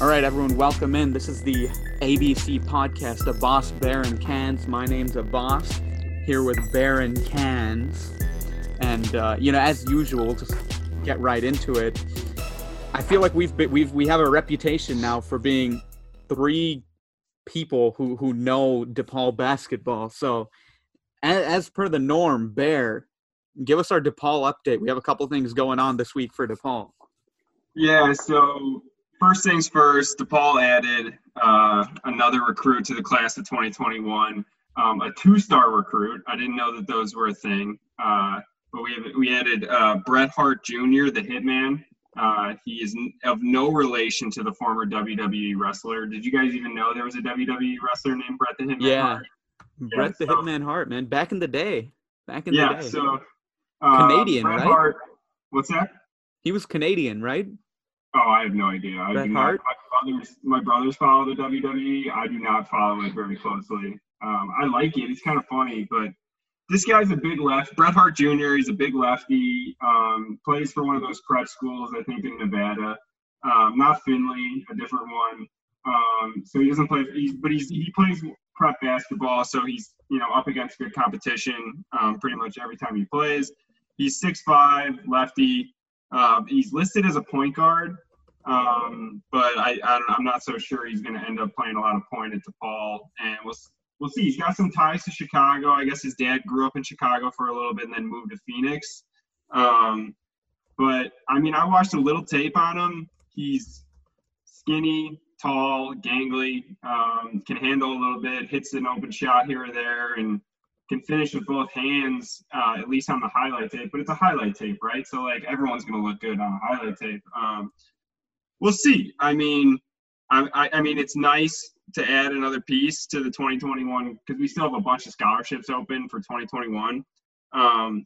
All right, everyone, welcome in. This is the ABC podcast of Boss Baron Cans. My name's Abbas here with Baron Cans. And, uh, you know, as usual, just get right into it. I feel like we've been, we've we have a reputation now for being three people who who know DePaul basketball. So, as, as per the norm, Bear, give us our DePaul update. We have a couple things going on this week for DePaul. Yeah, so first things first, DePaul added uh, another recruit to the class of 2021, um, a two-star recruit. I didn't know that those were a thing, uh, but we have, we added uh, Bret Hart Jr., the Hitman. Uh, he is of no relation to the former WWE wrestler. Did you guys even know there was a WWE wrestler named Bret the Hitman Yeah, Hart? Bret the so- Hitman Hart, man, back in the day, back in the day. Yeah, so uh, Canadian, Bret right? Hart, what's that? he was Canadian, right? Oh, I have no idea. I Bret do not. Hart? My brothers, my brothers follow the WWE. I do not follow it very closely. Um, I like it. It's kind of funny, but this guy's a big left. Bret Hart Jr. He's a big lefty. Um, plays for one of those prep schools, I think, in Nevada. Um, not Finley, a different one. Um, so he doesn't play. He's, but he's he plays prep basketball, so he's you know up against good competition um, pretty much every time he plays. He's 6'5", lefty. Um, he's listed as a point guard, um, but I, I I'm not so sure he's going to end up playing a lot of point at DePaul. And we'll we'll see. He's got some ties to Chicago. I guess his dad grew up in Chicago for a little bit and then moved to Phoenix. Um, but I mean, I watched a little tape on him. He's skinny, tall, gangly, um, can handle a little bit, hits an open shot here or there, and can finish with both hands, uh, at least on the highlight tape. But it's a highlight tape, right? So like everyone's gonna look good on a highlight tape. Um, we'll see. I mean, I, I, mean, it's nice to add another piece to the 2021 because we still have a bunch of scholarships open for 2021. Um,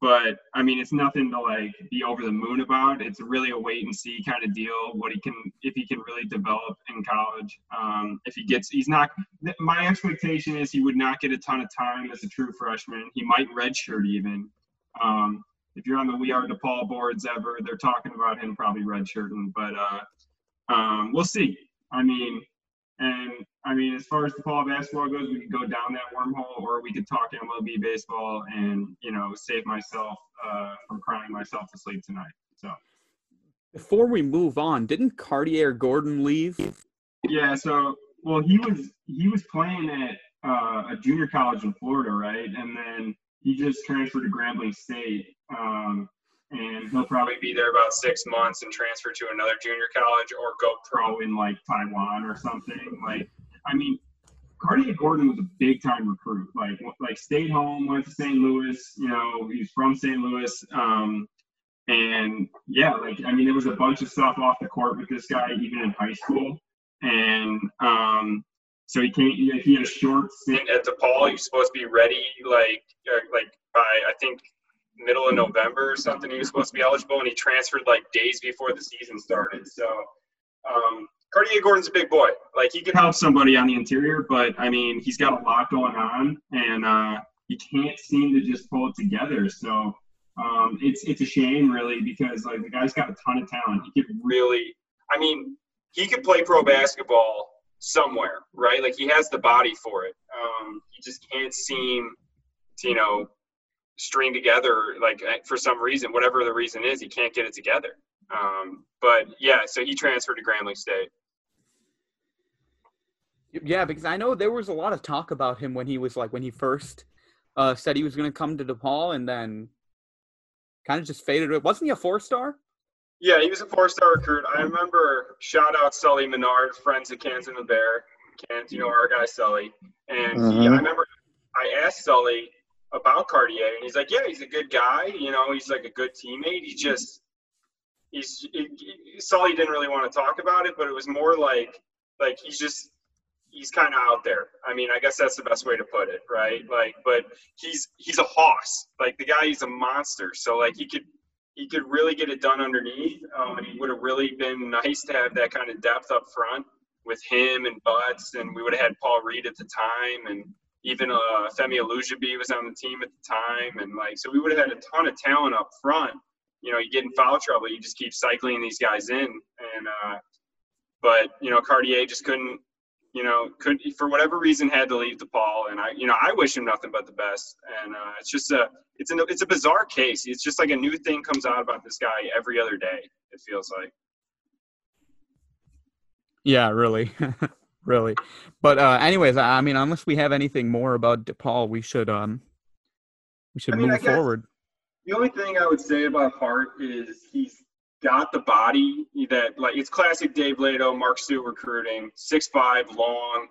but I mean, it's nothing to like be over the moon about. It's really a wait and see kind of deal. What he can, if he can really develop in college. Um, if he gets, he's not. My expectation is he would not get a ton of time as a true freshman. He might redshirt even. Um, if you're on the We Are DePaul boards ever, they're talking about him probably redshirting. But uh, um, we'll see. I mean, and I mean, as far as DePaul basketball goes, we could go down that wormhole, or we could talk MLB baseball and you know save myself uh, from crying myself to sleep tonight. So Before we move on, didn't Carte'Are Gordon leave? yeah, so well, he was he was playing at uh, a junior college in Florida, right? And then he just transferred to Grambling State. Um, and he'll probably be there about six months and transfer to another junior college or go pro in like Taiwan or something. Like, I mean, Carte'Are Gordon was a big time recruit. Like, like stayed home, went to St. Louis. You know, he's from St. Louis. Um, and yeah, like I mean, there was a bunch of stuff off the court with this guy, even in high school. And um, so he came. He he had a short stint at DePaul. He was supposed to be ready, like uh, like by I think middle of November or something. He was supposed to be eligible, and he transferred like days before the season started. So um, Carte'Are Gordon's a big boy. Like he can help somebody on the interior, but I mean, he's got a lot going on, and uh, he can't seem to just pull it together. So um, it's it's a shame, really, because like the guy's got a ton of talent. He could really, I mean, he could play pro basketball somewhere, right? Like he has the body for it. Um, he just can't seem to, you know, string together like uh, for some reason, whatever the reason is, he can't get it together. Um, but yeah, so he transferred to Grambling State. Yeah, because I know there was a lot of talk about him when he was like when he first uh, said he was going to come to DePaul, and then kind of just faded. Wasn't he a four star? Yeah, he was a four-star recruit. I remember shout out Sully Menard, friends of Cans and the Bear. Cans, you know our guy Sully. And he, mm-hmm. I remember I asked Sully about Carte'Are, and he's like, "Yeah, he's a good guy. You know, he's like a good teammate. He just he's he, he- Sully didn't really want to talk about it, but it was more like like he's just he's kind of out there. I mean, I guess that's the best way to put it, right? Like, but he's he's a hoss. Like the guy, he's a monster. So like he could he could really get it done underneath, um, and it would have really been nice to have that kind of depth up front with him and Butts, and we would have had Paul Reed at the time, and even uh, Femi Olujobi was on the team at the time, and like so we would have had a ton of talent up front. You know, you get in foul trouble, you just keep cycling these guys in, and uh, but you know Carte'Are just couldn't you know, could for whatever reason had to leave DePaul, and I, you know, I wish him nothing but the best. And uh, it's just a, it's a, it's a bizarre case. It's just like a new thing comes out about this guy every other day. It feels like. Yeah, really, really. But uh, anyways, I mean, unless we have anything more about DePaul, we should um, we should I mean, move forward. The only thing I would say about Hart is he's got the body that like it's classic Dave Leitao, Mark Stoops recruiting, six five, long,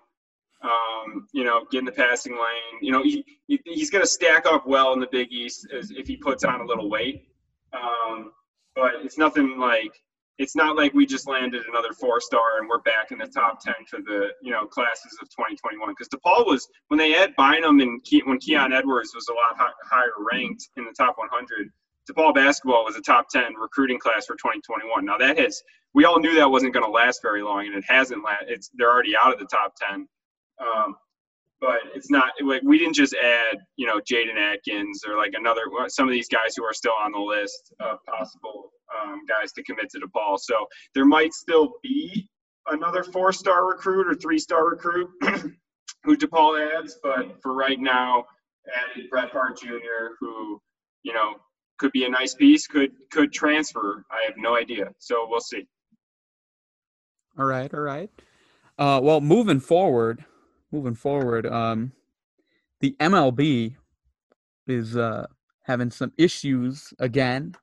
um, you know, get in the passing lane. You know, he, he he's going to stack up well in the Big East as, if he puts on a little weight. Um, but it's nothing like it's not like we just landed another four star and we're back in the top 10 for the you know classes of 2021 because DePaul was when they had Bynum and Ke- when Keon Edwards was a lot high, higher ranked in the top 100 DePaul basketball was a top 10 recruiting class for 2021. Now that has, we all knew that wasn't going to last very long, and it hasn't. Last, it's they're already out of the top 10. Um, but it's not like we didn't just add, you know, Jaden Atkins or like another some of these guys who are still on the list of possible um, guys to commit to DePaul. So there might still be another four-star recruit or three-star recruit who DePaul adds, but for right now, added Brett Hart Jr., who you know could be a nice piece, could could transfer. I have no idea. So we'll see. All right, all right. Uh, well, moving forward, moving forward, um, the MLB is uh, having some issues again.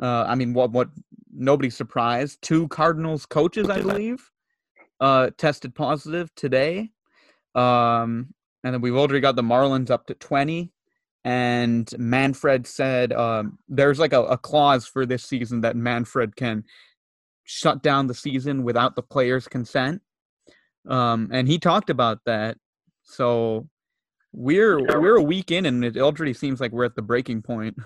Uh, I mean, what what nobody's surprised. Two Cardinals coaches, I believe, uh, tested positive today. Um, and then we've already got the Marlins up to twenty and Manfred said um, there's like a, a, clause for this season that Manfred can shut down the season without the players' consent. Um, and he talked about that. So we're we're a week in, and it already seems like we're at the breaking point.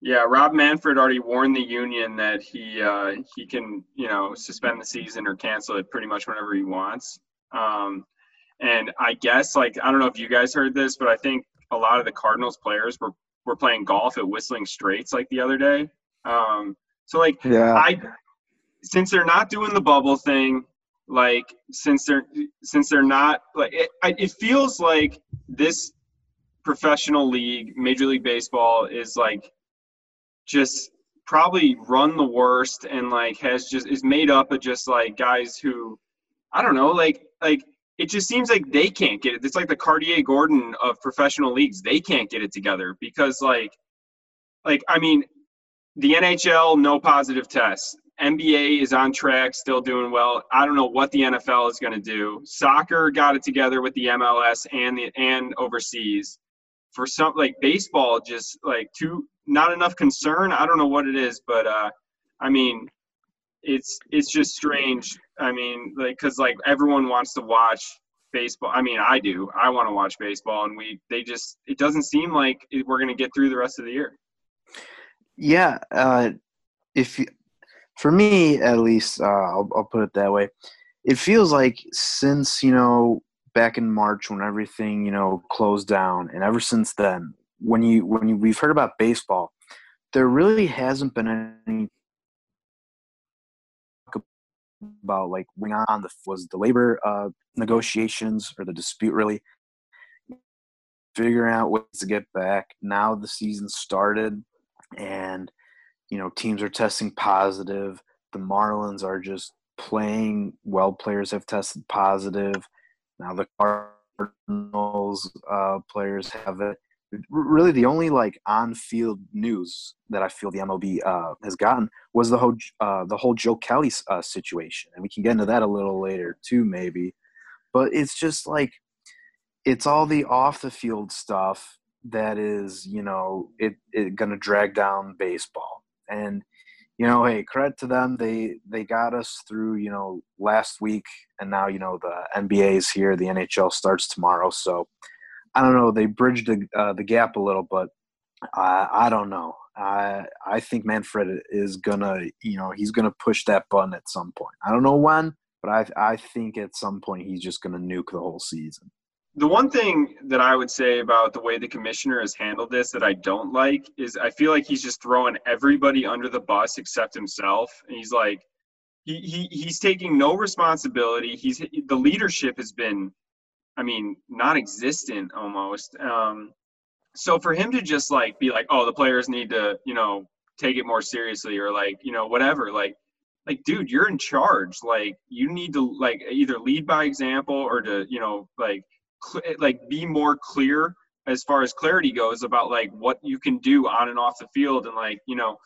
Yeah, Rob Manfred already warned the union that he uh, he can you know suspend the season or cancel it pretty much whenever he wants. Um, and I guess like I don't know if you guys heard this, but I think a lot of the Cardinals players were were playing golf at Whistling Straits like the other day. Um, so like yeah. I since they're not doing the bubble thing, like since they're since they're not like it, it feels like this professional league, Major League Baseball, is like just probably run the worst and like has just is made up of just like guys who I don't know, like like it just seems like they can't get it. It's like the Carte'Are Gordon of professional leagues. They can't get it together because like like I mean the NHL no positive tests. NBA is on track, still doing well. I don't know what the NFL is going to do. Soccer got it together with the MLS and the and overseas. For some like baseball just like too not enough concern. I don't know what it is, but uh I mean it's it's just strange. I mean, like because like everyone wants to watch baseball. I mean, I do. I want to watch baseball, and we they just it doesn't seem like we're going to get through the rest of the year. Yeah, uh, if you, for me at least, uh, I'll, I'll put it that way. It feels like since you know back in March when everything you know closed down, and ever since then, when you when you, we've heard about baseball, there really hasn't been any about like wing on the was the labor uh, negotiations or the dispute really figuring out ways to get back. Now the season started, and you know teams are testing positive. The Marlins are just playing well. Players have tested positive. Now the Cardinals uh, players have it really the only like on-field news that I feel the MLB uh, has gotten was the whole uh, the whole Joe Kelly uh, situation, and we can get into that a little later too, maybe. But it's just like it's all the off-the-field stuff that is, you know, it, it gonna drag down baseball, and you know, hey, credit to them, they they got us through, you know, last week, and now you know the NBA is here, the NHL starts tomorrow, so I don't know. They bridged the uh, the gap a little, but I I don't know. I I think Manfred is gonna you know he's gonna push that button at some point. I don't know when, but I I think at some point he's just gonna nuke the whole season. The one thing that I would say about the way the commissioner has handled this that I don't like is I feel like he's just throwing everybody under the bus except himself. And he's like, he, he he's taking no responsibility. He's the leadership has been, I mean, non-existent almost. Um, so for him to just like be like, oh, the players need to, you know, take it more seriously or like, you know, whatever, like, like, dude, you're in charge. Like, you need to like either lead by example or to, you know, like, cl- like be more clear as far as clarity goes about like what you can do on and off the field and like, you know,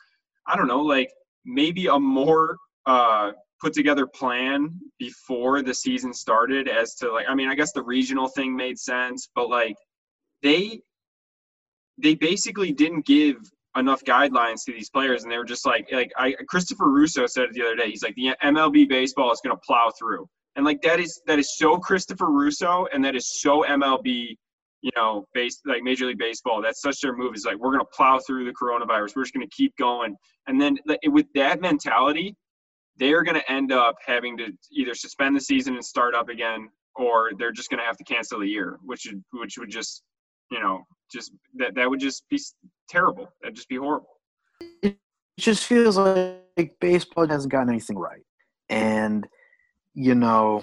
I don't know, like maybe a more uh, put together plan before the season started as to like I mean I guess the regional thing made sense, but like they they basically didn't give enough guidelines to these players and they were just like like I Christopher Russo said it the other day. He's like the MLB baseball is going to plow through. And like that is that is so Christopher Russo and that is so MLB you know, base like Major League Baseball. That's such their move. Is like we're going to plow through the coronavirus. We're just going to keep going. And then with that mentality, they're going to end up having to either suspend the season and start up again, or they're just going to have to cancel the year, which would which would just you know just that that would just be terrible. That'd just be horrible. It just feels like baseball hasn't gotten anything right, and you know,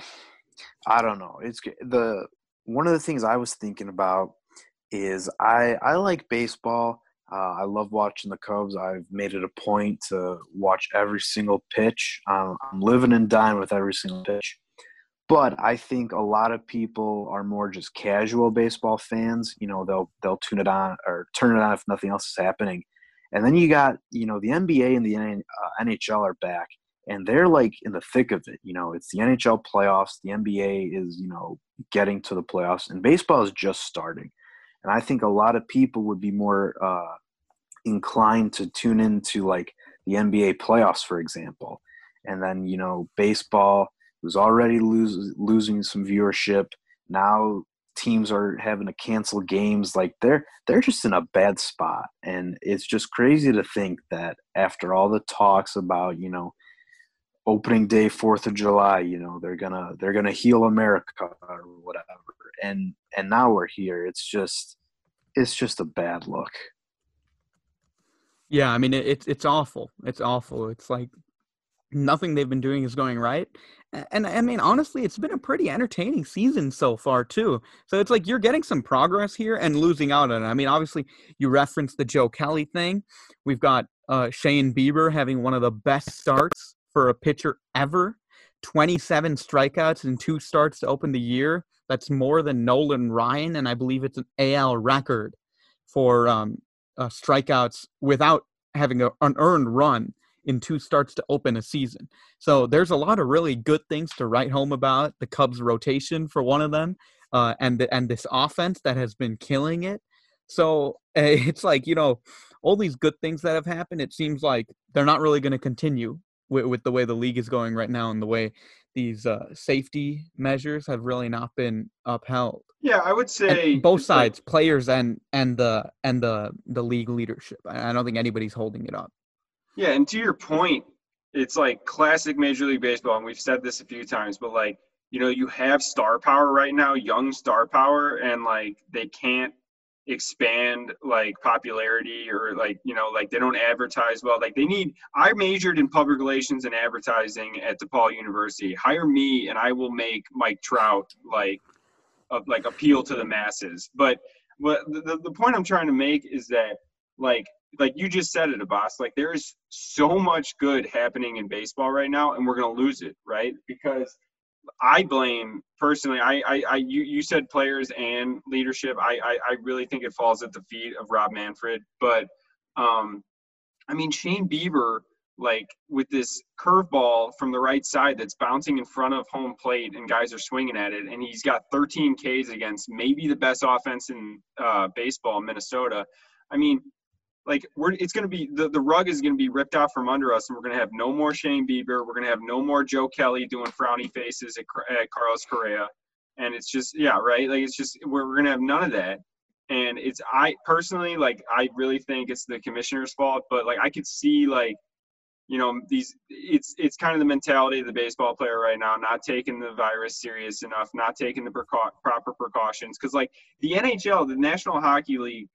I don't know. It's the one of the things I was thinking about is I I like baseball uh, I love watching the Cubs. I've made it a point to watch every single pitch. Um, I'm living and dying with every single pitch. But I think a lot of people are more just casual baseball fans. You know, they'll they'll tune it on or turn it on if nothing else is happening. And then you got you know the NBA and the NHL uh, are back, and they're like in the thick of it. You know, it's the NHL playoffs. The NBA is you know getting to the playoffs, and baseball is just starting. And I think a lot of people would be more uh, inclined to tune into like the NBA playoffs, for example. And then, you know, baseball was already lose, losing some viewership. Now teams are having to cancel games. Like they're they're just in a bad spot. And it's just crazy to think that after all the talks about, you know, opening day, Fourth of July, you know, they're gonna they're gonna heal America or whatever. And and now we're here. It's just it's just a bad look. Yeah, I mean it, it's it's awful. It's awful. It's like nothing they've been doing is going right. And I mean, honestly, it's been a pretty entertaining season so far too. So it's like you're getting some progress here and losing out on it. I mean, obviously, you referenced the Joe Kelly thing. We've got uh, Shane Bieber having one of the best starts for a pitcher ever. 27 strikeouts and two starts to open the year. That's more than Nolan Ryan, and I believe it's an AL record for um, uh, strikeouts without having a, an earned run in two starts to open a season. So there's a lot of really good things to write home about. The Cubs rotation for one of them, uh, and the, and this offense that has been killing it. So it's like you know all these good things that have happened. It seems like they're not really going to continue with, with the way the league is going right now and the way these uh, safety measures have really not been upheld. Yeah, I would say and both sides, like, players and and the and the the league leadership. I don't think anybody's holding it up. Yeah, and to your point, it's like classic Major League Baseball, and we've said this a few times, but like you know, you have star power right now, young star power, and like they can't expand like popularity or like you know like they don't advertise well. Like they need i majored in public relations and advertising at depaul university. Hire me and i will make mike trout like of like appeal to the masses. But what the, the point i'm trying to make is that like like you just said it boss like there is so much good happening in baseball right now and we're going to lose it right? Because I blame personally. I, I, I, you, you said players and leadership. I, I, I really think it falls at the feet of Rob Manfred. But, um, I mean, Shane Bieber, like with this curveball from the right side that's bouncing in front of home plate and guys are swinging at it, and he's got 13 Ks against maybe the best offense in uh, baseball, Minnesota. I mean, like we're it's going to be the, the rug is going to be ripped out from under us and we're going to have no more Shane Bieber we're going to have no more Joe Kelly doing frowny faces at, at Carlos Correa. And it's just yeah right? Like it's just we're, we're going to have none of that. And it's I personally like I really think it's the commissioner's fault but like I could see like you know these it's it's kind of the mentality of the baseball player right now not taking the virus serious enough not taking the proper precautions. Because like the nhl the national hockey league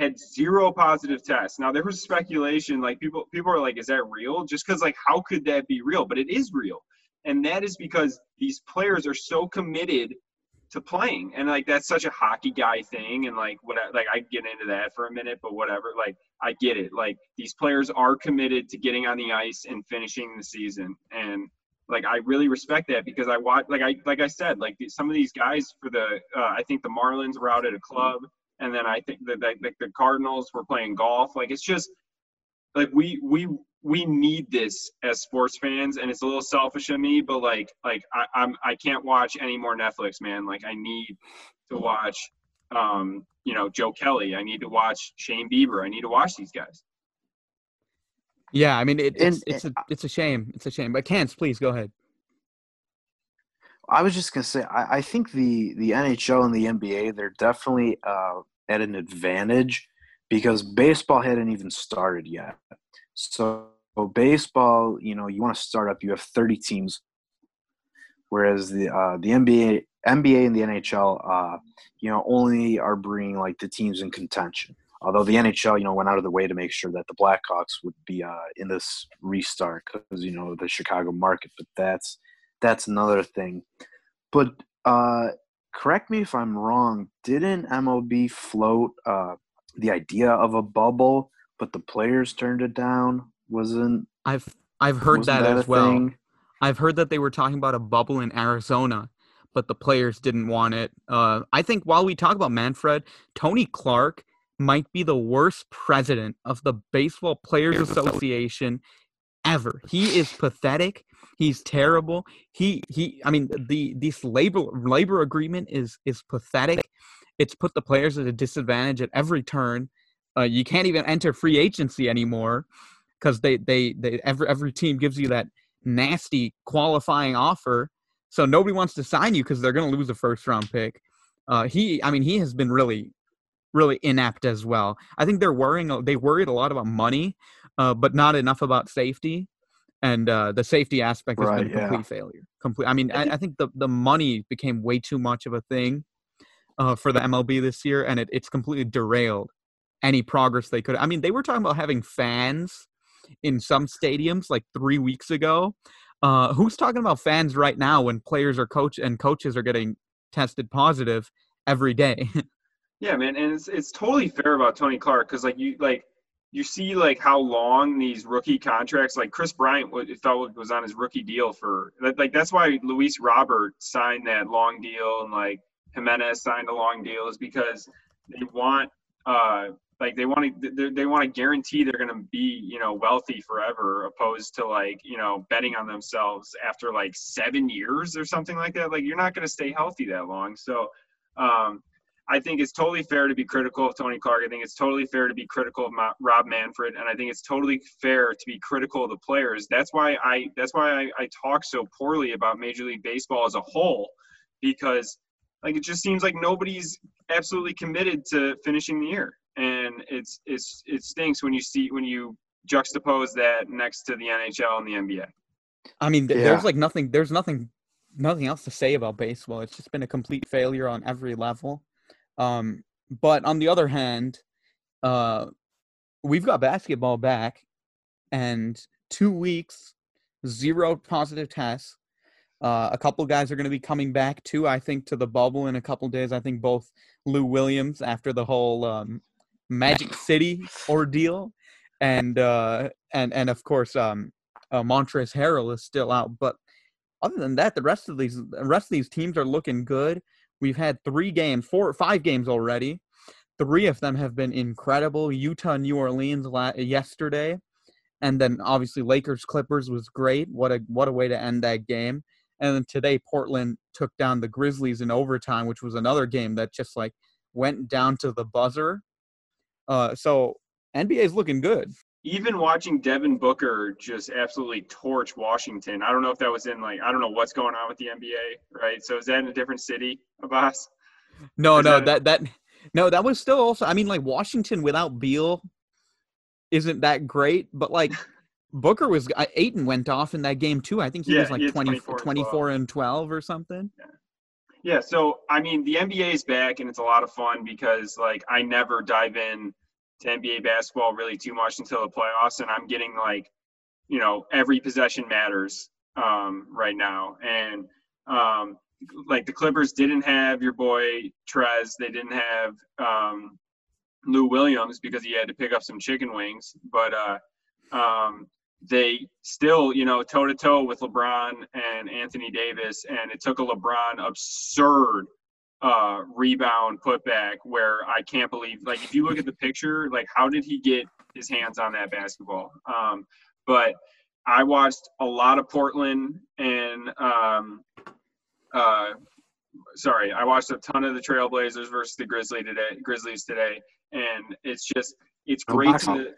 had zero positive tests. Now there was speculation, like people people are like, is that real? Just because like how could that be real? But it is real. And that is because these players are so committed to playing. And like that's such a hockey guy thing. And like what like I get into that for a minute, but whatever. Like I get it. Like these players are committed to getting on the ice and finishing the season. And like I really respect that because I watch like I like I said like some of these guys for the uh, I think the Marlins were out at a club and then I think that like the Cardinals were playing golf. Like it's just like we we we need this as sports fans, and it's a little selfish of me, but like like I, I'm I can't watch any more Netflix, man. Like I need to watch, um, you know, Joe Kelly. I need to watch Shane Bieber. I need to watch these guys. Yeah, I mean it, it's and, it's a it's a shame. It's a shame. But Cans, please go ahead. I was just gonna say I, I think the the NHL and the NBA they're definitely uh, at an advantage because baseball hadn't even started yet. So baseball, you know, you want to start up, you have 30 teams, whereas the uh, the NBA NBA and the NHL, uh, you know, only are bringing like the teams in contention. Although the NHL, you know, went out of the way to make sure that the Blackhawks would be uh, in this restart because you know the Chicago market, but that's that's another thing. But uh, correct me if I'm wrong. Didn't MLB float uh, the idea of a bubble, but the players turned it down? Wasn't I've I've heard that, that, as well. Thing? I've heard that they were talking about a bubble in Arizona, but the players didn't want it. Uh, I think while we talk about Manfred, Tony Clark might be the worst president of the Baseball Players Association ever. He is pathetic. He's terrible. He he. I mean, the this labor labor agreement is is pathetic. It's put the players at a disadvantage at every turn. Uh, you can't even enter free agency anymore because they, they they every every team gives you that nasty qualifying offer. So nobody wants to sign you because they're going to lose a first round pick. Uh, he, I mean, he has been really, really inept as well. I think they're worrying. They worried a lot about money, uh, but not enough about safety and uh, the safety aspect has right, been a complete yeah. failure. Complete. I mean, I, I, think the the money became way too much of a thing uh, for the MLB this year, and it, it's completely derailed any progress they could. I mean, they were talking about having fans in some stadiums like three weeks ago. Uh, who's talking about fans right now when players are coach and coaches are getting tested positive every day? yeah, man, and it's it's totally fair about Tony Clark because like you like you see like how long these rookie contracts like Kris Bryant it felt was on his rookie deal for like that's why Luis Robert signed that long deal and like Jimenez signed a long deal is because they want uh like they want to they, they want to guarantee they're going to be you know wealthy forever opposed to like you know betting on themselves after like 7 years or something like that. Like you're not going to stay healthy that long. So um I think it's totally fair to be critical of Tony Clark. I think it's totally fair to be critical of Ma- Rob Manfred, and I think it's totally fair to be critical of the players. That's why I that's why I, I talk so poorly about Major League Baseball as a whole, because like it just seems like nobody's absolutely committed to finishing the year, and it's it's it stinks when you see when you juxtapose that next to the NHL and the NBA. I mean, yeah. there's like nothing. There's nothing nothing else to say about baseball. It's just been a complete failure on every level. Um, but on the other hand, uh, we've got basketball back, and two weeks, zero positive tests. Uh, a couple guys are going to be coming back too. I think to the bubble in a couple days. I think both Lou Williams after the whole um, Magic City ordeal, and uh, and and of course um, uh, Montrezl Harrell is still out. But other than that, the rest of these the rest of these teams are looking good. We've had three games, four, five games already. Three of them have been incredible. Utah, New Orleans la- yesterday, and then obviously Lakers Clippers was great. What a what a way to end that game. And then today Portland took down the Grizzlies in overtime, which was another game that just like went down to the buzzer. Uh, so NBA is looking good even watching Devin Booker just absolutely torch Washington. I don't know if that was in like I don't know what's going on with the NBA, right? So is that in a different city, Abbas? No, no, that, that that no, that was still also. I mean, like Washington without Beal isn't that great, but like Booker was Ayton went off in that game too. I think he yeah, was like he 20, 24, 24 and 12 or something. Yeah. yeah, so I mean, the NBA is back and it's a lot of fun because like I never dive in to NBA basketball really too much until the playoffs, and I'm getting like, you know, every possession matters um, right now, and um, like the Clippers didn't have your boy Trez, they didn't have um, Lou Williams because he had to pick up some chicken wings, but uh, um, they still, you know, toe to toe with LeBron and Anthony Davis, and it took a LeBron absurd uh, rebound putback where I can't believe, like, if you look at the picture, like, how did he get his hands on that basketball? Um, but I watched a lot of Portland and, um, uh, sorry, I watched a ton of the Trailblazers versus the Grizzly today, Grizzlies today, and it's just it's great to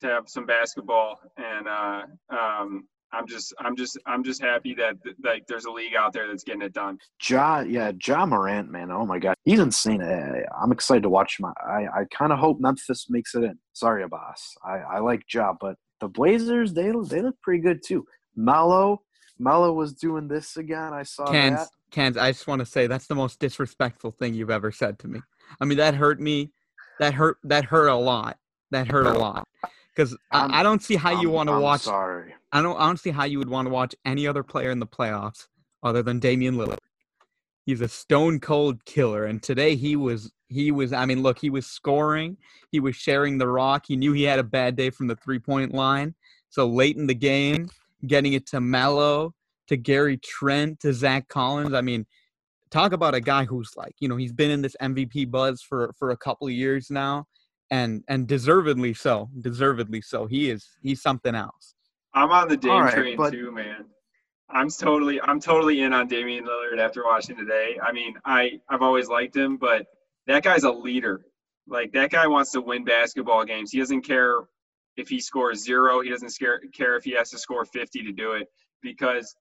to have some basketball and uh, um, I'm just I'm just I'm just happy that like there's a league out there that's getting it done. Ja, yeah, Ja Morant, man, oh my god, he's insane. Eh, I'm excited to watch him. I I kind of hope Memphis makes it in. Sorry, Abbas. I I like Ja, but the Blazers they they look pretty good too. Melo, Melo was doing this again. I saw Cans, that. Cans, I just want to say that's the most disrespectful thing you've ever said to me. I mean, that hurt me. That hurt. That hurt a lot. That hurt a lot. Because I, I, don't see how you want to watch. Sorry. I don't. See how you would want to watch any other player in the playoffs other than Damian Lillard. He's a stone cold killer, and today he was. He was. I mean, look, he was scoring. He was sharing the rock. He knew he had a bad day from the three point line. So late in the game, getting it to Melo, to Gary Trent, to Zach Collins. I mean, talk about a guy who's like, you know, he's been in this MVP buzz for for a couple of years now, and and deservedly so. Deservedly so. He is he's something else. I'm on the Dame right, train but... too, man. I'm totally I'm totally in on Damian Lillard after watching today. I mean, I I've always liked him, but that guy's a leader. Like that guy wants to win basketball games. He doesn't care if he scores zero. He doesn't scare, care if he has to score 50 to do it because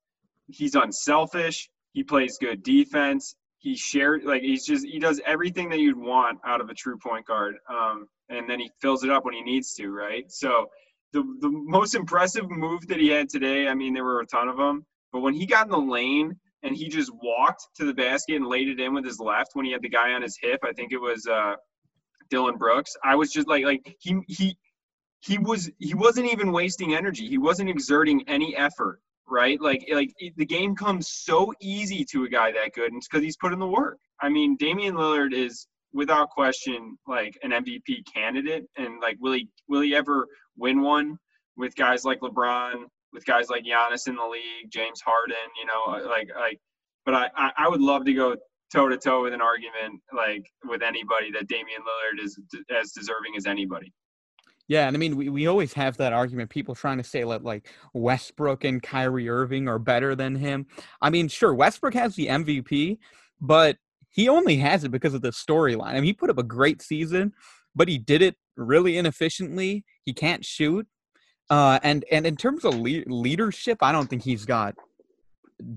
he's unselfish. He plays good defense. He shared like he's just he does everything that you'd want out of a true point guard. Um, and then he fills it up when he needs to, right? So the the most impressive move that he had today, I mean, there were a ton of them, but when he got in the lane and he just walked to the basket and laid it in with his left when he had the guy on his hip, I think it was uh, Dillon Brooks. I was just like like he he he was he wasn't even wasting energy. He wasn't exerting any effort right? Like like the game comes so easy to a guy that good, and it's because he's put in the work. I mean, Damian Lillard is without question like an MVP candidate, and like will he will he ever win one with guys like LeBron, with guys like Giannis in the league, James Harden, you know, uh, like like. But I I would love to go toe to toe with an argument like with anybody that Damian Lillard is as deserving as anybody. Yeah, and I mean, we, we always have that argument. People trying to say that like Westbrook and Kyrie Irving are better than him. I mean, sure, Westbrook has the MVP, but he only has it because of the storyline. I mean, he put up a great season, but he did it really inefficiently. He can't shoot, uh, and and in terms of le- leadership, I don't think he's got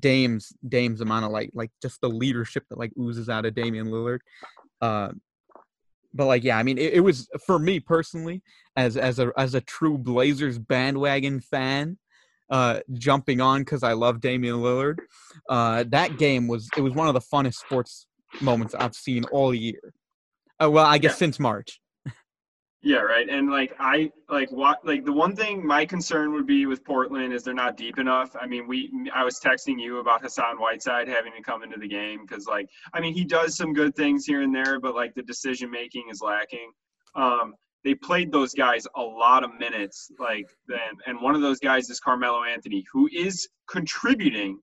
Dame's Dame's amount of like like just the leadership that like oozes out of Damian Lillard. Uh, but like yeah i mean it, it, was for me personally as as a as a true blazers bandwagon fan uh jumping on because i love damian lillard uh that game was it was one of the funnest sports moments i've seen all year uh, well i guess yeah. since march yeah, right. And like I like what like the one thing my concern would be with Portland is they're not deep enough. I mean, we I was texting you about Hassan Whiteside having to come into the game because like I mean he does some good things here and there, but like the decision making is lacking. Um, they played those guys a lot of minutes, like then, and one of those guys is Carmelo Anthony, who is contributing,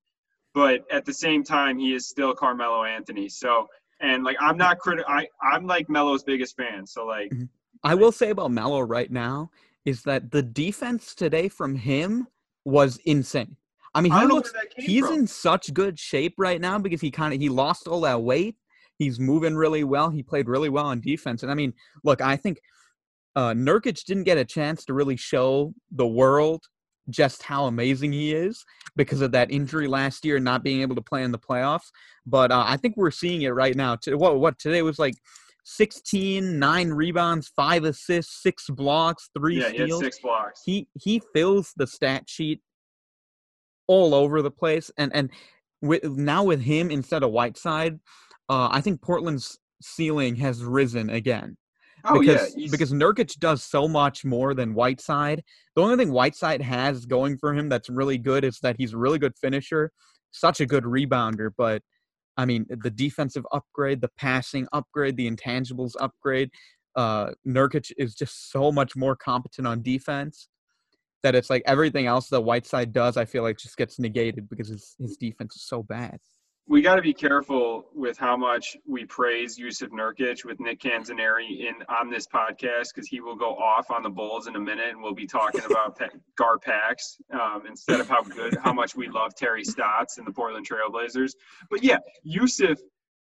but at the same time he is still Carmelo Anthony. So and like I'm not criti- I I'm like Melo's biggest fan. So like. Mm-hmm I will say about Melo right now is that the defense today from him was insane. I mean, he I looks he's from. in such good shape right now because he kind of he lost all that weight. He's moving really well. He played really well on defense. And I mean, look, I think uh, Nurkic didn't get a chance to really show the world just how amazing he is because of that injury last year, and not being able to play in the playoffs. But uh, I think we're seeing it right now. What what today was like 16, nine rebounds, five assists, six blocks, three yeah, steals. He six blocks. He he fills the stat sheet all over the place, and and with now with him instead of Whiteside, uh, I think Portland's ceiling has risen again. Oh because, yeah, because Nurkic does so much more than Whiteside. The only thing Whiteside has going for him that's really good is that he's a really good finisher, such a good rebounder. But I mean, the defensive upgrade, the passing upgrade, the intangibles upgrade. Uh, Nurkic is just so much more competent on defense that it's like everything else that Whiteside does, I feel like just gets negated because his, his defense is so bad. We got to be careful with how much we praise Jusuf Nurkic with Nick Canzaneri in on this podcast because he will go off on the Bulls in a minute and we'll be talking about Gar Pax um, instead of how good, how much we love Terry Stotts and the Portland Trailblazers. But yeah, Yusuf,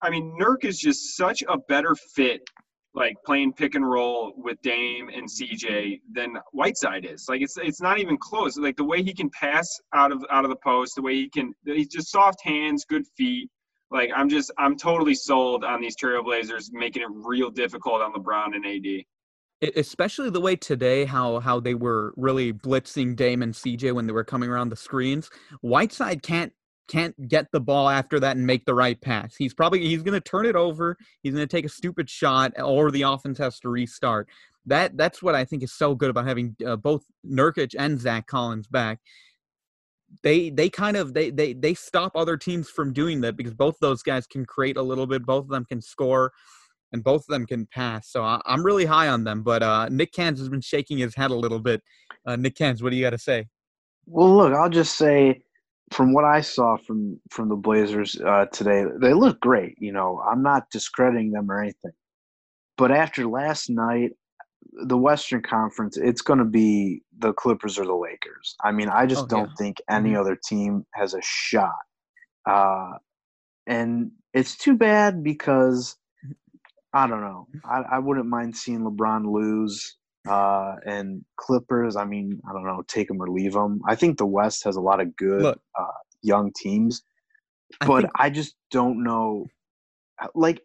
I mean, Nurk is just such a better fit, like playing pick and roll with Dame and CJ than Whiteside is. Like it's it's not even close. Like the way he can pass out of out of the post, the way he can, he's just soft hands, good feet. Like I'm just I'm totally sold on these Trailblazers making it real difficult on LeBron and AD. Especially the way today how how they were really blitzing Dame and CJ when they were coming around the screens. Whiteside can't can't get the ball after that and make the right pass. He's probably he's going to turn it over. He's going to take a stupid shot or the offense has to restart. That that's what I think is so good about having uh, both Nurkic and Zach Collins back. They they kind of they they they stop other teams from doing that because both those guys can create a little bit. Both of them can score and both of them can pass. So I, I'm really high on them. But uh, Nick Cans has been shaking his head a little bit. Uh, Nick Cans, what do you got to say? Well, look, I'll just say from what I saw from from the Blazers uh, today, they look great. You know, I'm not discrediting them or anything, but after last night, the Western Conference, it's going to be the Clippers or the Lakers. I mean, I just Oh, don't yeah. think any Mhm. other team has a shot, uh, and it's too bad because I don't know. I, I wouldn't mind seeing LeBron lose. Uh, and Clippers, I mean, I don't know, take them or leave them. I think the West has a lot of good Look. uh, young teams, I but think- I just don't know. Like,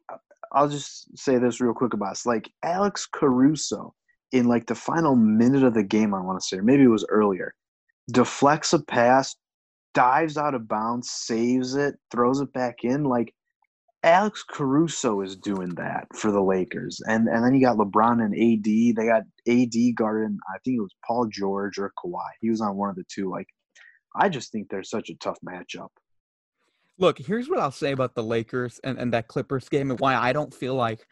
I'll just say this real quick about us. Like Alex Caruso in like the final minute of the game, I want to say, or maybe it was earlier, deflects a pass, dives out of bounds, saves it, throws it back in. Like Alex Caruso is doing that for the Lakers, and and then you got LeBron and AD. They got AD guarding. I think it was Paul George or Kawhi. He was on one of the two. Like, I just think they're such a tough matchup. Look, here's what I'll say about the Lakers and, and that Clippers game and why I don't feel like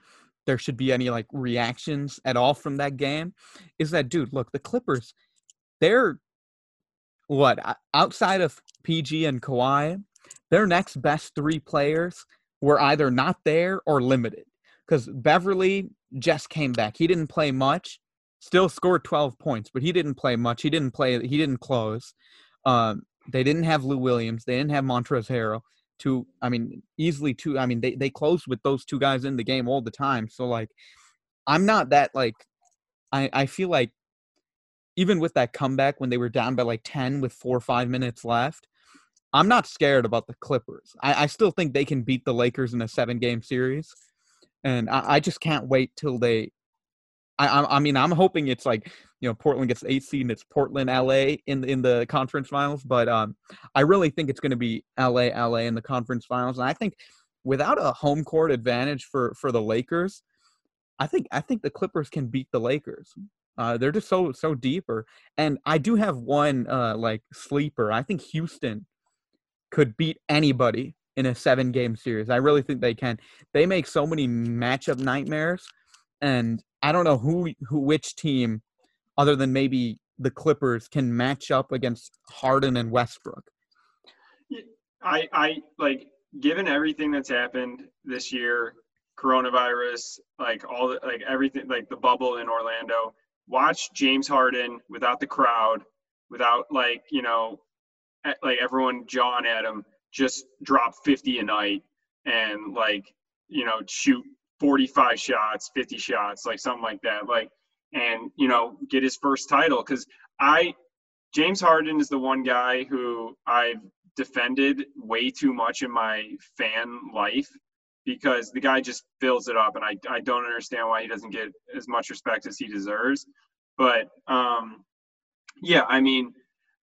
there should be any like reactions at all from that game is that dude, look, the Clippers, they're what outside of PG and Kawhi, their next best three players were either not there or limited. Because Beverley just came back. He didn't play much, still scored 12 points, but he didn't play much. He didn't play, he didn't close. Um, they didn't have Lou Williams. They didn't have Montrezl Harrell. Two, I mean, easily two. I mean, they they closed with those two guys in the game all the time. So like, I'm not that like, I I feel like even with that comeback when they were down by like ten with four or five minutes left, I'm not scared about the Clippers. I, I still think they can beat the Lakers in a seven game series, and I, I just can't wait till they. I, I mean I'm hoping it's like you know Portland gets eight seed and it's Portland LA in in the conference finals, but um I really think it's going to be LA LA in the conference finals, and I think without a home court advantage for for the Lakers, I think I think the Clippers can beat the Lakers. Uh, they're just so so deeper, and I do have one uh like sleeper. I think Houston could beat anybody in a seven game series. I really think they can. They make so many matchup nightmares, and I don't know who who which team other than maybe the Clippers can match up against Harden and Westbrook. I I like given everything that's happened this year, coronavirus, like all the like everything like the bubble in Orlando. Watch James Harden without the crowd, without like, you know, like everyone at him, just drop 50 a night and like, you know, shoot 45 shots, 50 shots, like something like that. Like and, you know, get his first title cuz I James Harden is the one guy who I've defended way too much in my fan life because the guy just fills it up and I, I don't understand why he doesn't get as much respect as he deserves. But um, yeah, I mean,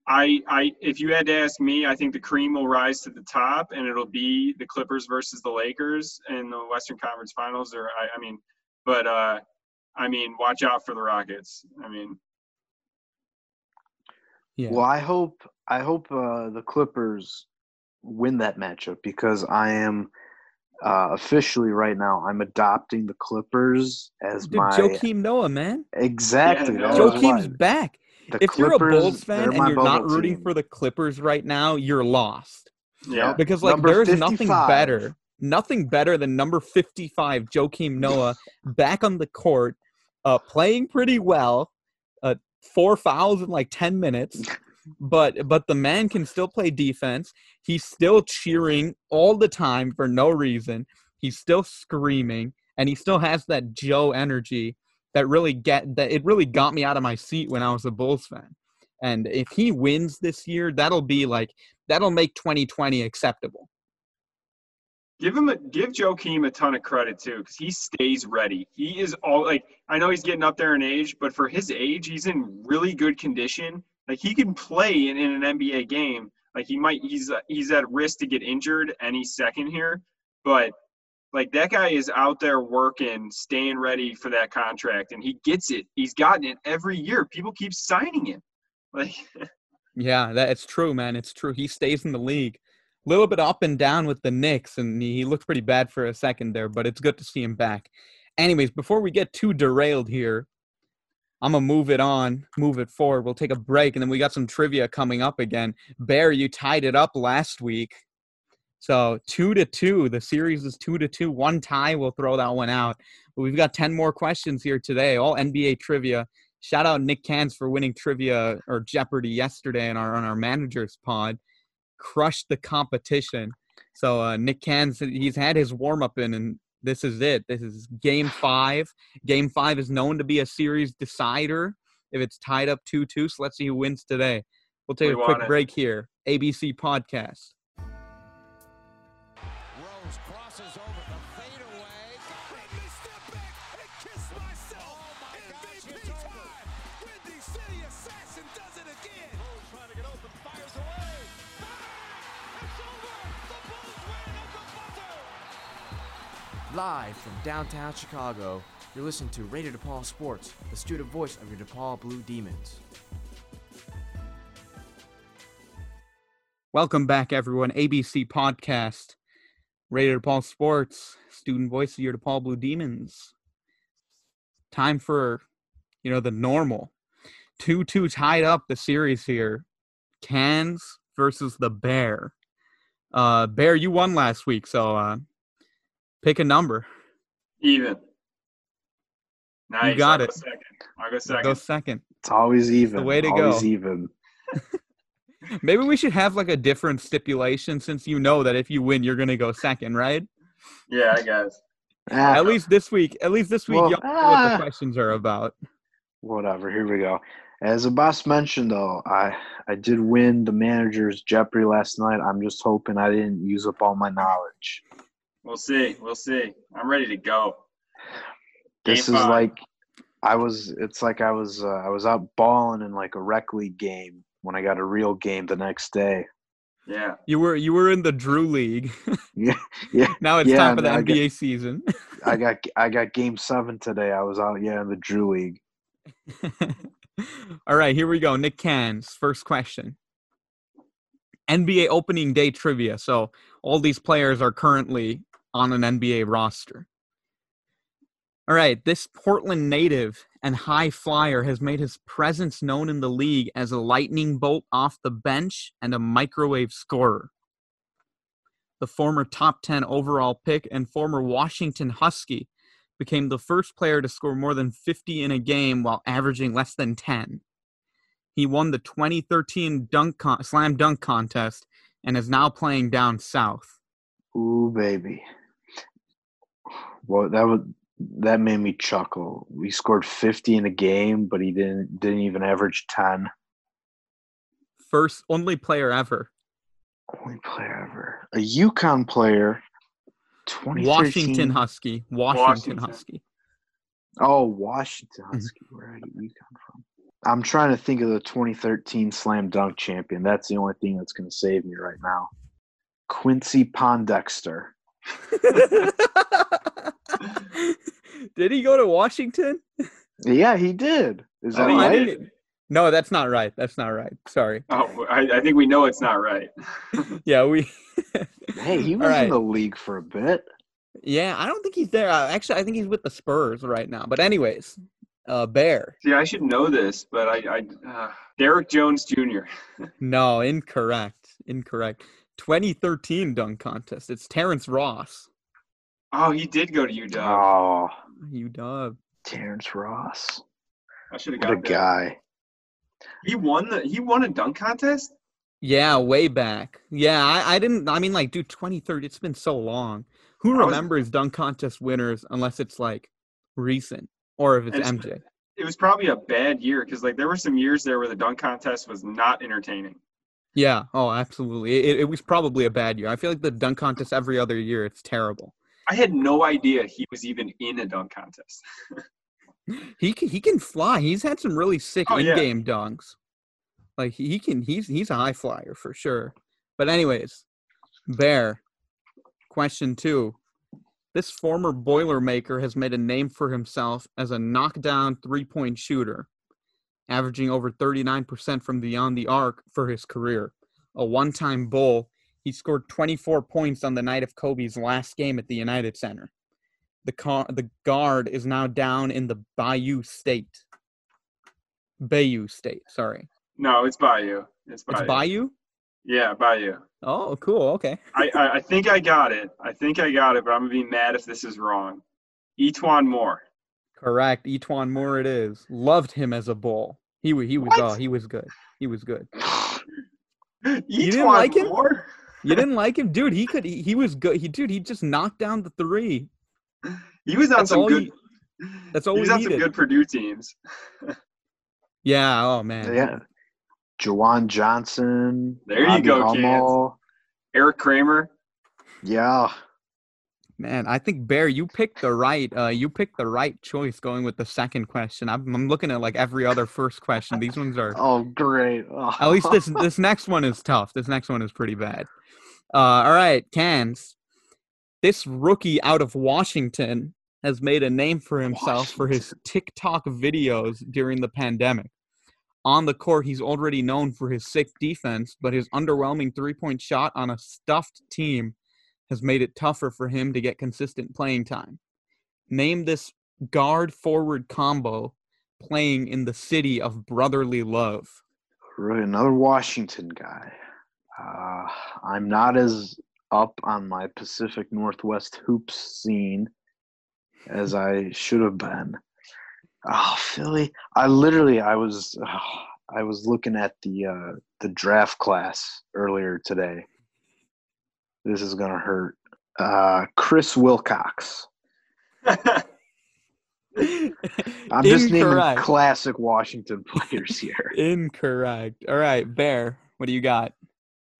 I I if you had to ask me, I think the cream will rise to the top and it'll be the Clippers versus the Lakers in the Western Conference Finals. Or I, I mean, but uh, I mean, watch out for the Rockets. I mean, Yeah. Well, I hope I hope uh, the Clippers win that matchup because I am uh, officially right now I'm adopting the Clippers as Dude, my Joakim Noah, man. exactly. Yeah, that no, was Joakim's why. back. The if you're a Clippers, Bulls fan and you're not rooting team. for the Clippers right now, you're lost. yeah. Because like Number there's nothing better, nothing better than number 55, Joakim Noah, back on the court, uh, playing pretty well, uh, four fouls in like 10 minutes. But but the man can still play defense. He's still cheering all the time for no reason. He's still screaming, and he still has that Joe energy that really get that it really got me out of my seat when I was a Bulls fan. And if he wins this year, that'll be like that'll make 2020 acceptable. Give him a give Joakim a ton of credit too, because he stays ready. He is all like I know he's getting up there in age, but for his age, he's in really good condition. Like he can play in, in an NBA game. Like he might he's he's at risk to get injured any second here, but like that guy is out there working, staying ready for that contract, and he gets it. He's gotten it every year. People keep signing him. Like Yeah, that it's true, man. It's true. He stays in the league. A little bit up and down with the Knicks, and he he looked pretty bad for a second there, but it's good to see him back. Anyways, before we get too derailed here, I'm gonna move it on, move it forward. We'll take a break, and then we got some trivia coming up again. Bear, you tied it up last week, so two to two. The series is two to two. One tie, we'll throw that one out. But we've got ten more questions here today, all NBA trivia. Shout out Nick Cans for winning trivia or Jeopardy yesterday in our on our managers pod. Crushed the competition. So uh, Nick Cans, he's had his warm up in, and this is it. This is game five. Game five is known to be a series decider if it's tied up two two. So let's see who wins today. We'll take We a quick break here. ABC podcast. Live from downtown Chicago, you're listening to Radio DePaul Sports, the student voice of your DePaul Blue Demons. Welcome back, everyone. ABC podcast, Radio DePaul Sports, student voice of your DePaul Blue Demons. Time for, you know, the normal. 2 2 tied up the series here. Cans versus the Bear. Uh, Bear, you won last week, so uh, pick a number. even. Nice. You got I'll it. Go second. I'll go second. Go second. It's always even. The way to always go. even. Maybe we should have like a different stipulation since you know that if you win, you're going to go second, right? Yeah, I guess. Ah, At least this week, at least this week, Well, y'all know what ah. the questions are about. whatever. Here we go. As the boss mentioned, though, I I did win the manager's Jeopardy last night. I'm just hoping I didn't use up all my knowledge. We'll see. We'll see. I'm ready to go. This Game is five. like I was. It's like I was. Uh, I was out balling in like a rec league game when I got a real game the next day. Yeah. You were you were in the Drew League. Yeah, yeah. now it's Yeah, time for the I get- NBA season. I got I got game seven today. I was out. Yeah, in the Drew League. All right, here we go. Nick Cans, first question. NBA opening day trivia. So all these players are currently on an NBA roster. All right, this Portland native and high flyer has made his presence known in the league as a lightning bolt off the bench and a microwave scorer. The former top 10 overall pick and former Washington Husky became the first player to score more than 50 in a game while averaging less than 10. He won the 2013 dunk con- slam dunk contest and is now playing down south. Ooh, baby. Well, that would that made me chuckle. We scored 50 in a game, but he didn't didn't even average 10. First only player ever. Only player ever. A UConn player. 2013. Washington Husky. Washington, Washington. Husky. Oh, Washington Mm-hmm. Husky. Where did UConn from? I'm trying to think of the 2013 slam dunk champion. That's the only thing that's going to save me right now. Quincy Pondexter. Did he go to Washington? Yeah, he did. Is that Oh, he right? No, that's not right. That's not right. Sorry. Oh, I, I think we know it's not right. Yeah, we. Hey, he All was right. in the league for a bit. Yeah, I don't think he's there. Uh, Actually, I think he's with the Spurs right now. But anyways, uh, Bear. See, I should know this, but I, I uh, Derrick Jones Jr. No, incorrect. Incorrect. 2013 dunk contest. It's Terrence Ross. Oh, he did go to UW. Oh, UDub. Terrence Ross. I should have What a got that. guy. He won the he won a dunk contest. Yeah, way back. Yeah, I, I didn't. I mean, like, dude, twenty third. It's been so long. Who I was- remembers dunk contest winners unless it's like recent or if it's It's- MJ? It was probably a bad year because like there were some years there where the dunk contest was not entertaining. Yeah. Oh, absolutely. It, it was probably a bad year. I feel like the dunk contest every other year. It's terrible. I had no idea he was even in a dunk contest. He can, he can fly. He's had some really sick Oh, in-game dunks. Like he can he's he's a high flyer for sure. But anyways, Bear. Question two. This former Boilermaker has made a name for himself as a knockdown three-point shooter, averaging over 39% from beyond the arc for his career. A one-time Bull, he scored 24 points on the night of Kobe's last game at the United Center. The car, the guard is now down in the Bayou State. Bayou State, sorry. No, it's Bayou. It's Bayou. It's Bayou? Yeah, Bayou. Oh, cool. Okay. I, I I think I got it. I think I got it, but I'm gonna be mad if this is wrong. E'Twaun Moore. Correct. E'Twaun Moore it is. Loved him as a bull. He he was oh, he was good. He was good. E'Twaun didn't like him? Moore? You didn't like him? Dude, he could he, he was good. He dude, he just knocked down the 3. He was on That's some good. he- that's all he we was on some good Purdue teams. Yeah, oh man. Yeah. JaJuan Johnson. There you go, Cans. Hummel. Eric Kramer. Yeah. Man, I think Bear, you picked the right uh you picked the right choice going with the second question. I'm, I'm looking at like every other first question. These ones are Oh, great. Oh. At least this this next one is tough. This next one is pretty bad. Uh, all right, Cans. This rookie out of Washington has made a name for himself for his TikTok videos during the pandemic. On the court, he's already known for his sick defense, but his underwhelming three-point shot on a stuffed team has made it tougher for him to get consistent playing time. Name this guard forward combo playing in the city of brotherly love. Really, another Washington guy. Uh, I'm not as up on my Pacific Northwest hoops scene as I should have been. Oh, Philly! I literally, I was, I was looking at the uh, the draft class earlier today. This is gonna hurt. Uh, Chris Wilcox. I'm just naming classic Washington players here. Incorrect. All right, Bear, what do you got?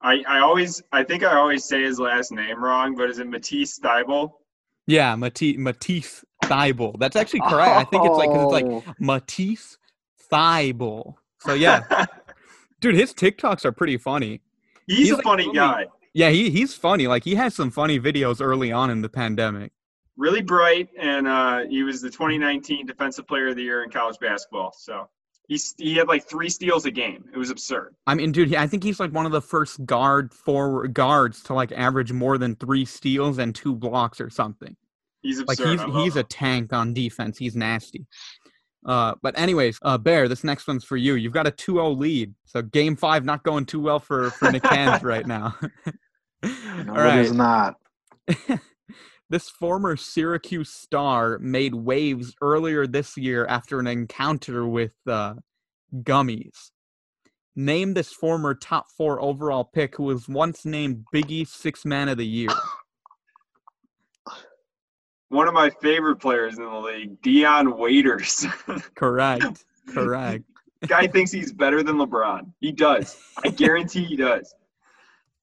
I, I always I think I always say his last name wrong, but is it Matisse Steibel? Yeah, Matisse Matisse Thybulle. That's actually correct. I think it's like it's Oh. like Matisse Thybulle. So yeah, dude, his TikToks are pretty funny. He's, He's a like funny really- guy. Yeah, he he's funny. Like he has some funny videos early on in the pandemic. Really bright, and uh, he was the 2019 Defensive Player of the Year in college basketball. So he's he had like three steals a game. It was absurd. I mean, dude, I think he's like one of the first guard forward guards to like average more than three steals and two blocks or something. He's absurd. Like he's he's a tank on defense. He's nasty. Uh, but anyways, uh, Bear, this next one's for you. You've got a 2-0 lead, so game five not going too well for for Nick Cans right now. No, All it right. is not. this former Syracuse star made waves earlier this year after an encounter with uh, gummies. Name this former top four overall pick who was once named Big East Six Man of the Year. One of my favorite players in the league, Dion Waiters. Correct. Correct. Guy thinks he's better than LeBron. He does. I guarantee he does.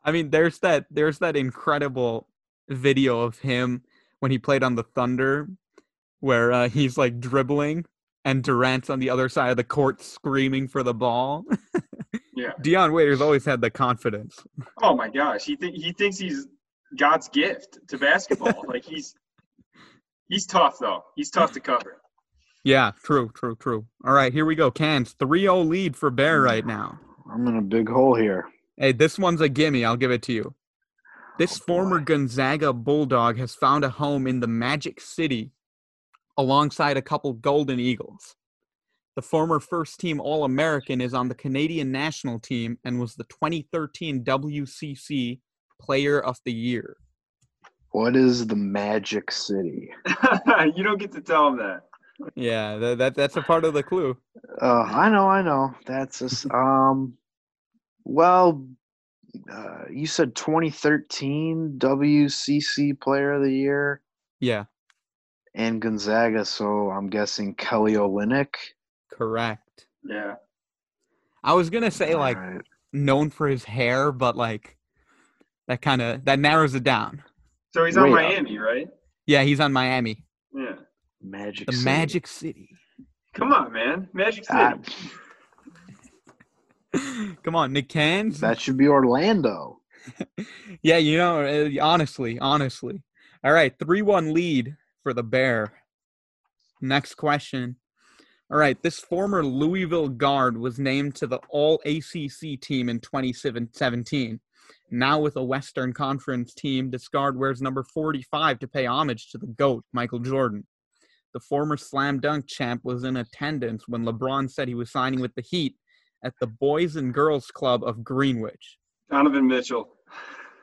I mean, there's that there's that incredible video of him when he played on the Thunder, where uh, he's like dribbling and Durant's on the other side of the court screaming for the ball. Yeah. Dion Waiters always had the confidence. Oh my gosh, he th- he thinks he's God's gift to basketball. like he's He's tough though. He's tough to cover. Yeah, true, true, true. All right, here we go. Cans 3-0 lead for Bear right now. I'm in a big hole here. Hey, this one's a gimme. I'll give it to you. This Oh, former. Gonzaga Bulldog has found a home in the Magic City alongside a couple Golden Eagles. The former first team All American is on the Canadian national team and was the 2013 WCC Player of the Year. What is the Magic City? you don't get to tell him that. Yeah, that, that that's a part of the clue. Uh, I know, I know. That's a, s- um. Well, uh, you said 2013 WCC Player of the Year Yeah, and Gonzaga, so I'm guessing Kelly Olynyk. correct. Yeah. I was gonna say like Alright. known for his hair, but like that kind of that narrows it down. So he's on Wait, uh, Miami, right? Yeah, he's on Miami, Yeah. Magic. the City. Magic City. Come on, man. Magic City. Ah, Come on, Nick Cans. that should be Orlando. yeah, you know, uh, honestly, honestly. All right, 3 1 lead for the Bear. Next question. All right, this former Louisville guard was named to the All ACC team in 2017. Now, with a Western Conference team, this guard wears number 45 to pay homage to the GOAT, Michael Jordan. The former slam dunk champ was in attendance when LeBron said he was signing with the Heat at the Boys and Girls Club of Greenwich. Donovan Mitchell.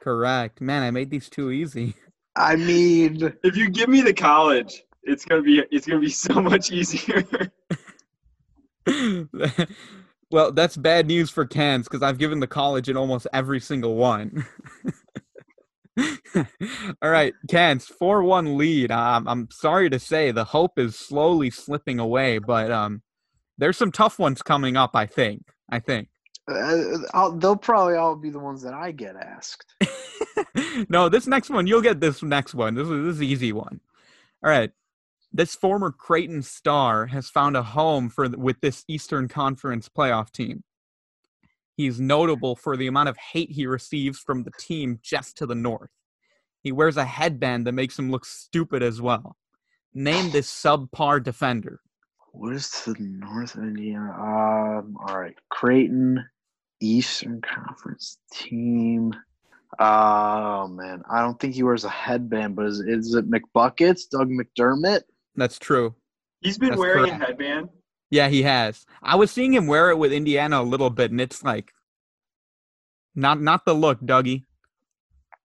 Correct. Man, I made these too easy. I mean, If you give me the college, it's gonna be it's gonna be so much easier. well, that's bad news for Cans because I've given the college in almost every single one. All right, Cans, 4 1 lead. Um, I'm sorry to say the hope is slowly slipping away, but um, there's some tough ones coming up, I think. I think. uh, I'll, they'll probably all be the ones that I get asked. no, this next one, you'll get this next one. This is this is an easy one. All right. This former Creighton star has found a home for with this Eastern Conference playoff team. He's notable for the amount of hate he receives from the team just to the north. He wears a headband that makes him look stupid as well. Name this subpar defender. What is to the north of Indiana? Um, all right, Creighton, Eastern Conference team. Oh man, I don't think he wears a headband, but is, is it McBuckets, Doug McDermott? That's true. He's been That's wearing correct. a headband. Yeah, he has. I was seeing him wear it with Indiana a little bit, and it's like not not the look, Dougie.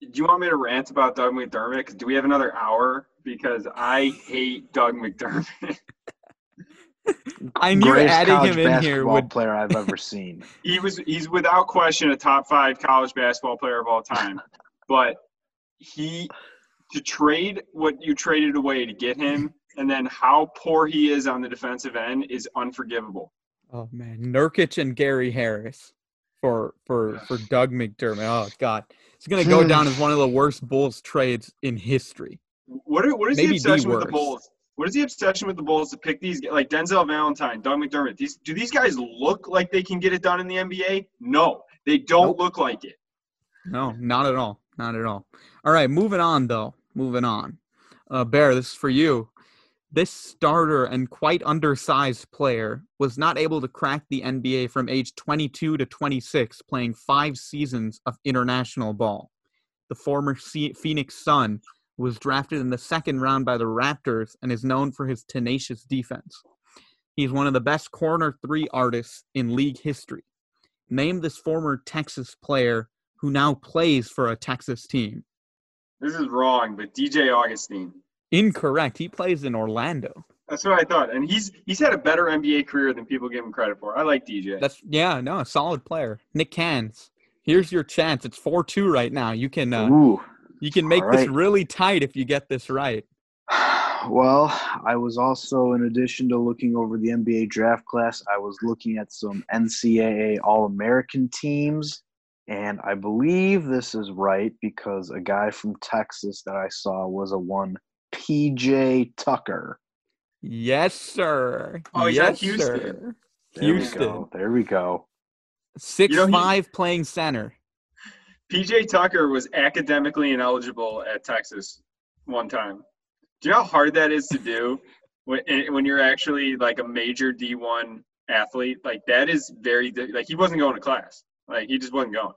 Do you want me to rant about Doug McDermott? do we have another hour? Because I hate Doug McDermott. I knew Greatest adding college him in here basketball would player I've ever seen. he was he's without question a top five college basketball player of all time. but he to trade what you traded away to get him and then how poor he is on the defensive end is unforgivable. Oh man, Nurkic and Gary Harris for for for Doug McDermott. Oh god, it's gonna go down as one of the worst Bulls trades in history. What are, what is Maybe the the obsession with the. Bulls? What is the obsession with the Bulls to pick these like Denzel Valentine, Doug McDermott? These do these guys look like they can get it done in the NBA? No, they don't Nope. look like it. No, not at all. Not at all. All right, moving on though. Moving on. Uh, Bear, this is for you. This starter and quite undersized player was not able to crack the NBA from age 22 to 26, playing five seasons of international ball. The former C- Phoenix Sun was drafted in the second round by the Raptors and is known for his tenacious defense. He's one of the best corner three artists in league history. Name this former Texas player who now plays for a Texas team. This is wrong, but DJ Augustin. Incorrect. He plays in Orlando. That's what I thought, and he's he's had a better NBA career than people give him credit for. I like DJ. That's yeah, no, a solid player. Nick Cans. Here's your chance. It's 4-2 right now. You can uh, Ooh. You can make all this really tight if you get this right. Well, I was also, in addition to looking over the NBA draft class, I was looking at some NCAA All American teams. And I believe this is right because a guy from Texas that I saw was a one PJ Tucker. Yes, sir. Oh, yes, at Houston. sir. There Houston. we go. There we go. Six You know, he- five playing center. PJ Tucker was academically ineligible at Texas one time. Do you know how hard that is to do when when you're actually like a major D1 athlete? Like that is very like he wasn't going to class. Like he just wasn't going.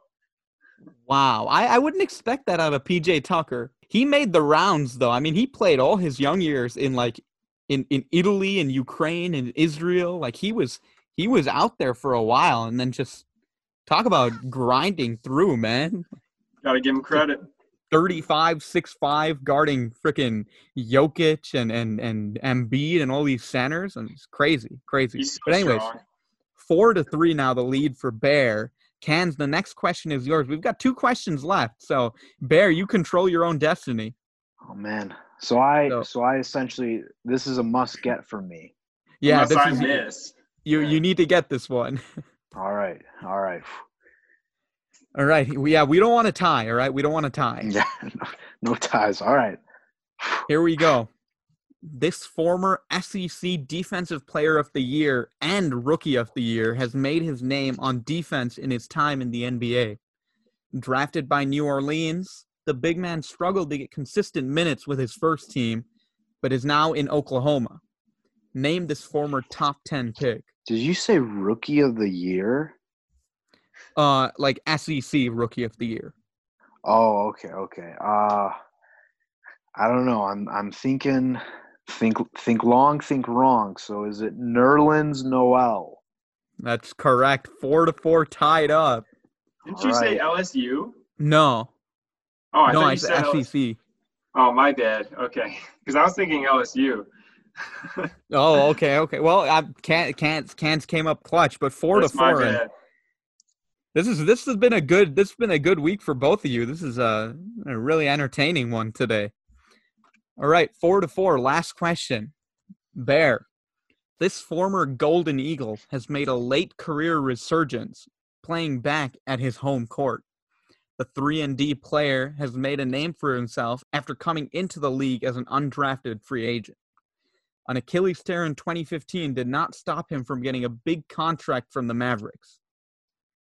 Wow, I, I wouldn't expect that out of PJ Tucker. He made the rounds though. I mean, he played all his young years in like in, in Italy and Ukraine and Israel. Like he was he was out there for a while and then just talk about grinding through, man. Got to give him credit. 35, 6'5", guarding freaking Jokic and, and, and Embiid and all these centers. And it's crazy, crazy. He's so but anyways, strong. four to three now, the lead for Bear. Cans, the next question is yours. We've got two questions left. So, Bear, you control your own destiny. Oh man. So I So- so I essentially this is a must get for me. Yeah, Unless this I is miss. you. You need to get this one. All right. All right. All right. Yeah, we don't want to tie. All right, we don't want to tie. Yeah. No, no ties. All right. Here we go. This former SEC Defensive Player of the Year and Rookie of the Year has made his name on defense in his time in the NBA. Drafted by New Orleans, the big man struggled to get consistent minutes with his first team, but is now in Oklahoma. Name this former top 10 pick. Did you say rookie of the year? Uh like SEC Rookie of the Year. Oh, okay, okay. Uh I don't know. I'm I'm thinking think think long, think wrong. So is it Nerlens Noel? That's correct. 4 to 4 tied up. Didn't you say LSU? No. Oh, I no, thought you it's said LSU. SEC. Oh, my bad. Okay, because I was thinking LSU. Oh, okay, okay. Well, I can't can't cans came up clutch, but four That's to four. and. This is this has been a good this has been a good week for both of you. This is a, a really entertaining one today. All right, four to four. Last question. Bear. This former Golden Eagle has made a late career resurgence, playing back at his home court. The 3 and D player has made a name for himself after coming into the league as an undrafted free agent. An Achilles tear in 2015 did not stop him from getting a big contract from the Mavericks.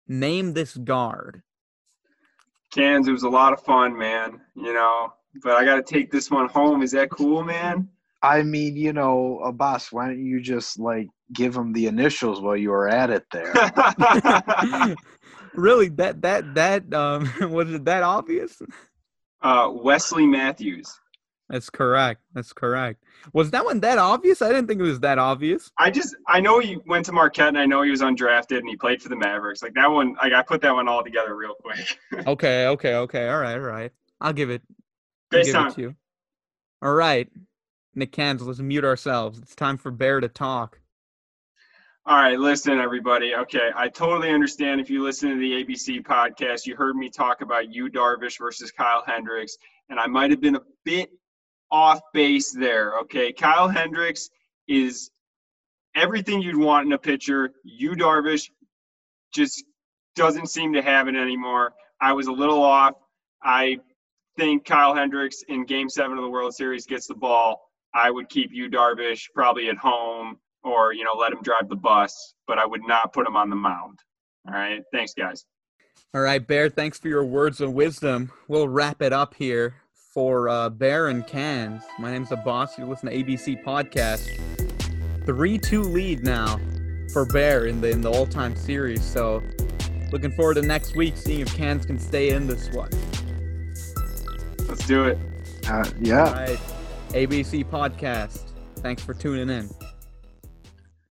Name this guard. Cans, it was a lot of fun, man. You know, but I got to take this one home. Is that cool, man? I mean, you know, uh, boss, why don't you just like give him the initials while you were at it there? really, that that that um was it that obvious? uh, Wesley Matthews. That's correct. That's correct. Was that one that obvious? I didn't think it was that obvious. I just I know he went to Marquette and I know he was undrafted and he played for the Mavericks. Like that one, like I put that one all together real quick. Okay, okay, okay. All right, all right. I'll give it. I'll Based give on it to you. All right, Nick Cans, let's mute ourselves. It's time for Bear to talk. All right, listen, everybody. Okay, I totally understand if you listen to the ABC podcast, you heard me talk about Yu Darvish versus Kyle Hendricks, and I might have been a bit off base there. Okay, Kyle Hendricks is everything you'd want in a pitcher. Yu Darvish, just doesn't seem to have it anymore. I was a little off. I think Kyle Hendricks in Game Seven of the World Series gets the ball. I would keep Yu Darvish, probably at home or you know let him drive the bus but i would not put him on the mound all right thanks guys All right, Bear, thanks for your words of wisdom. We'll wrap it up here for uh, Bear and Cans. My name's the boss. You listen to ABC Podcast. 3 2 lead now for Bear in the, in the all time series. So, looking forward to next week, seeing if Cans can stay in this one. let's do it Uh, yeah. right, ABC Podcast. Thanks for tuning in.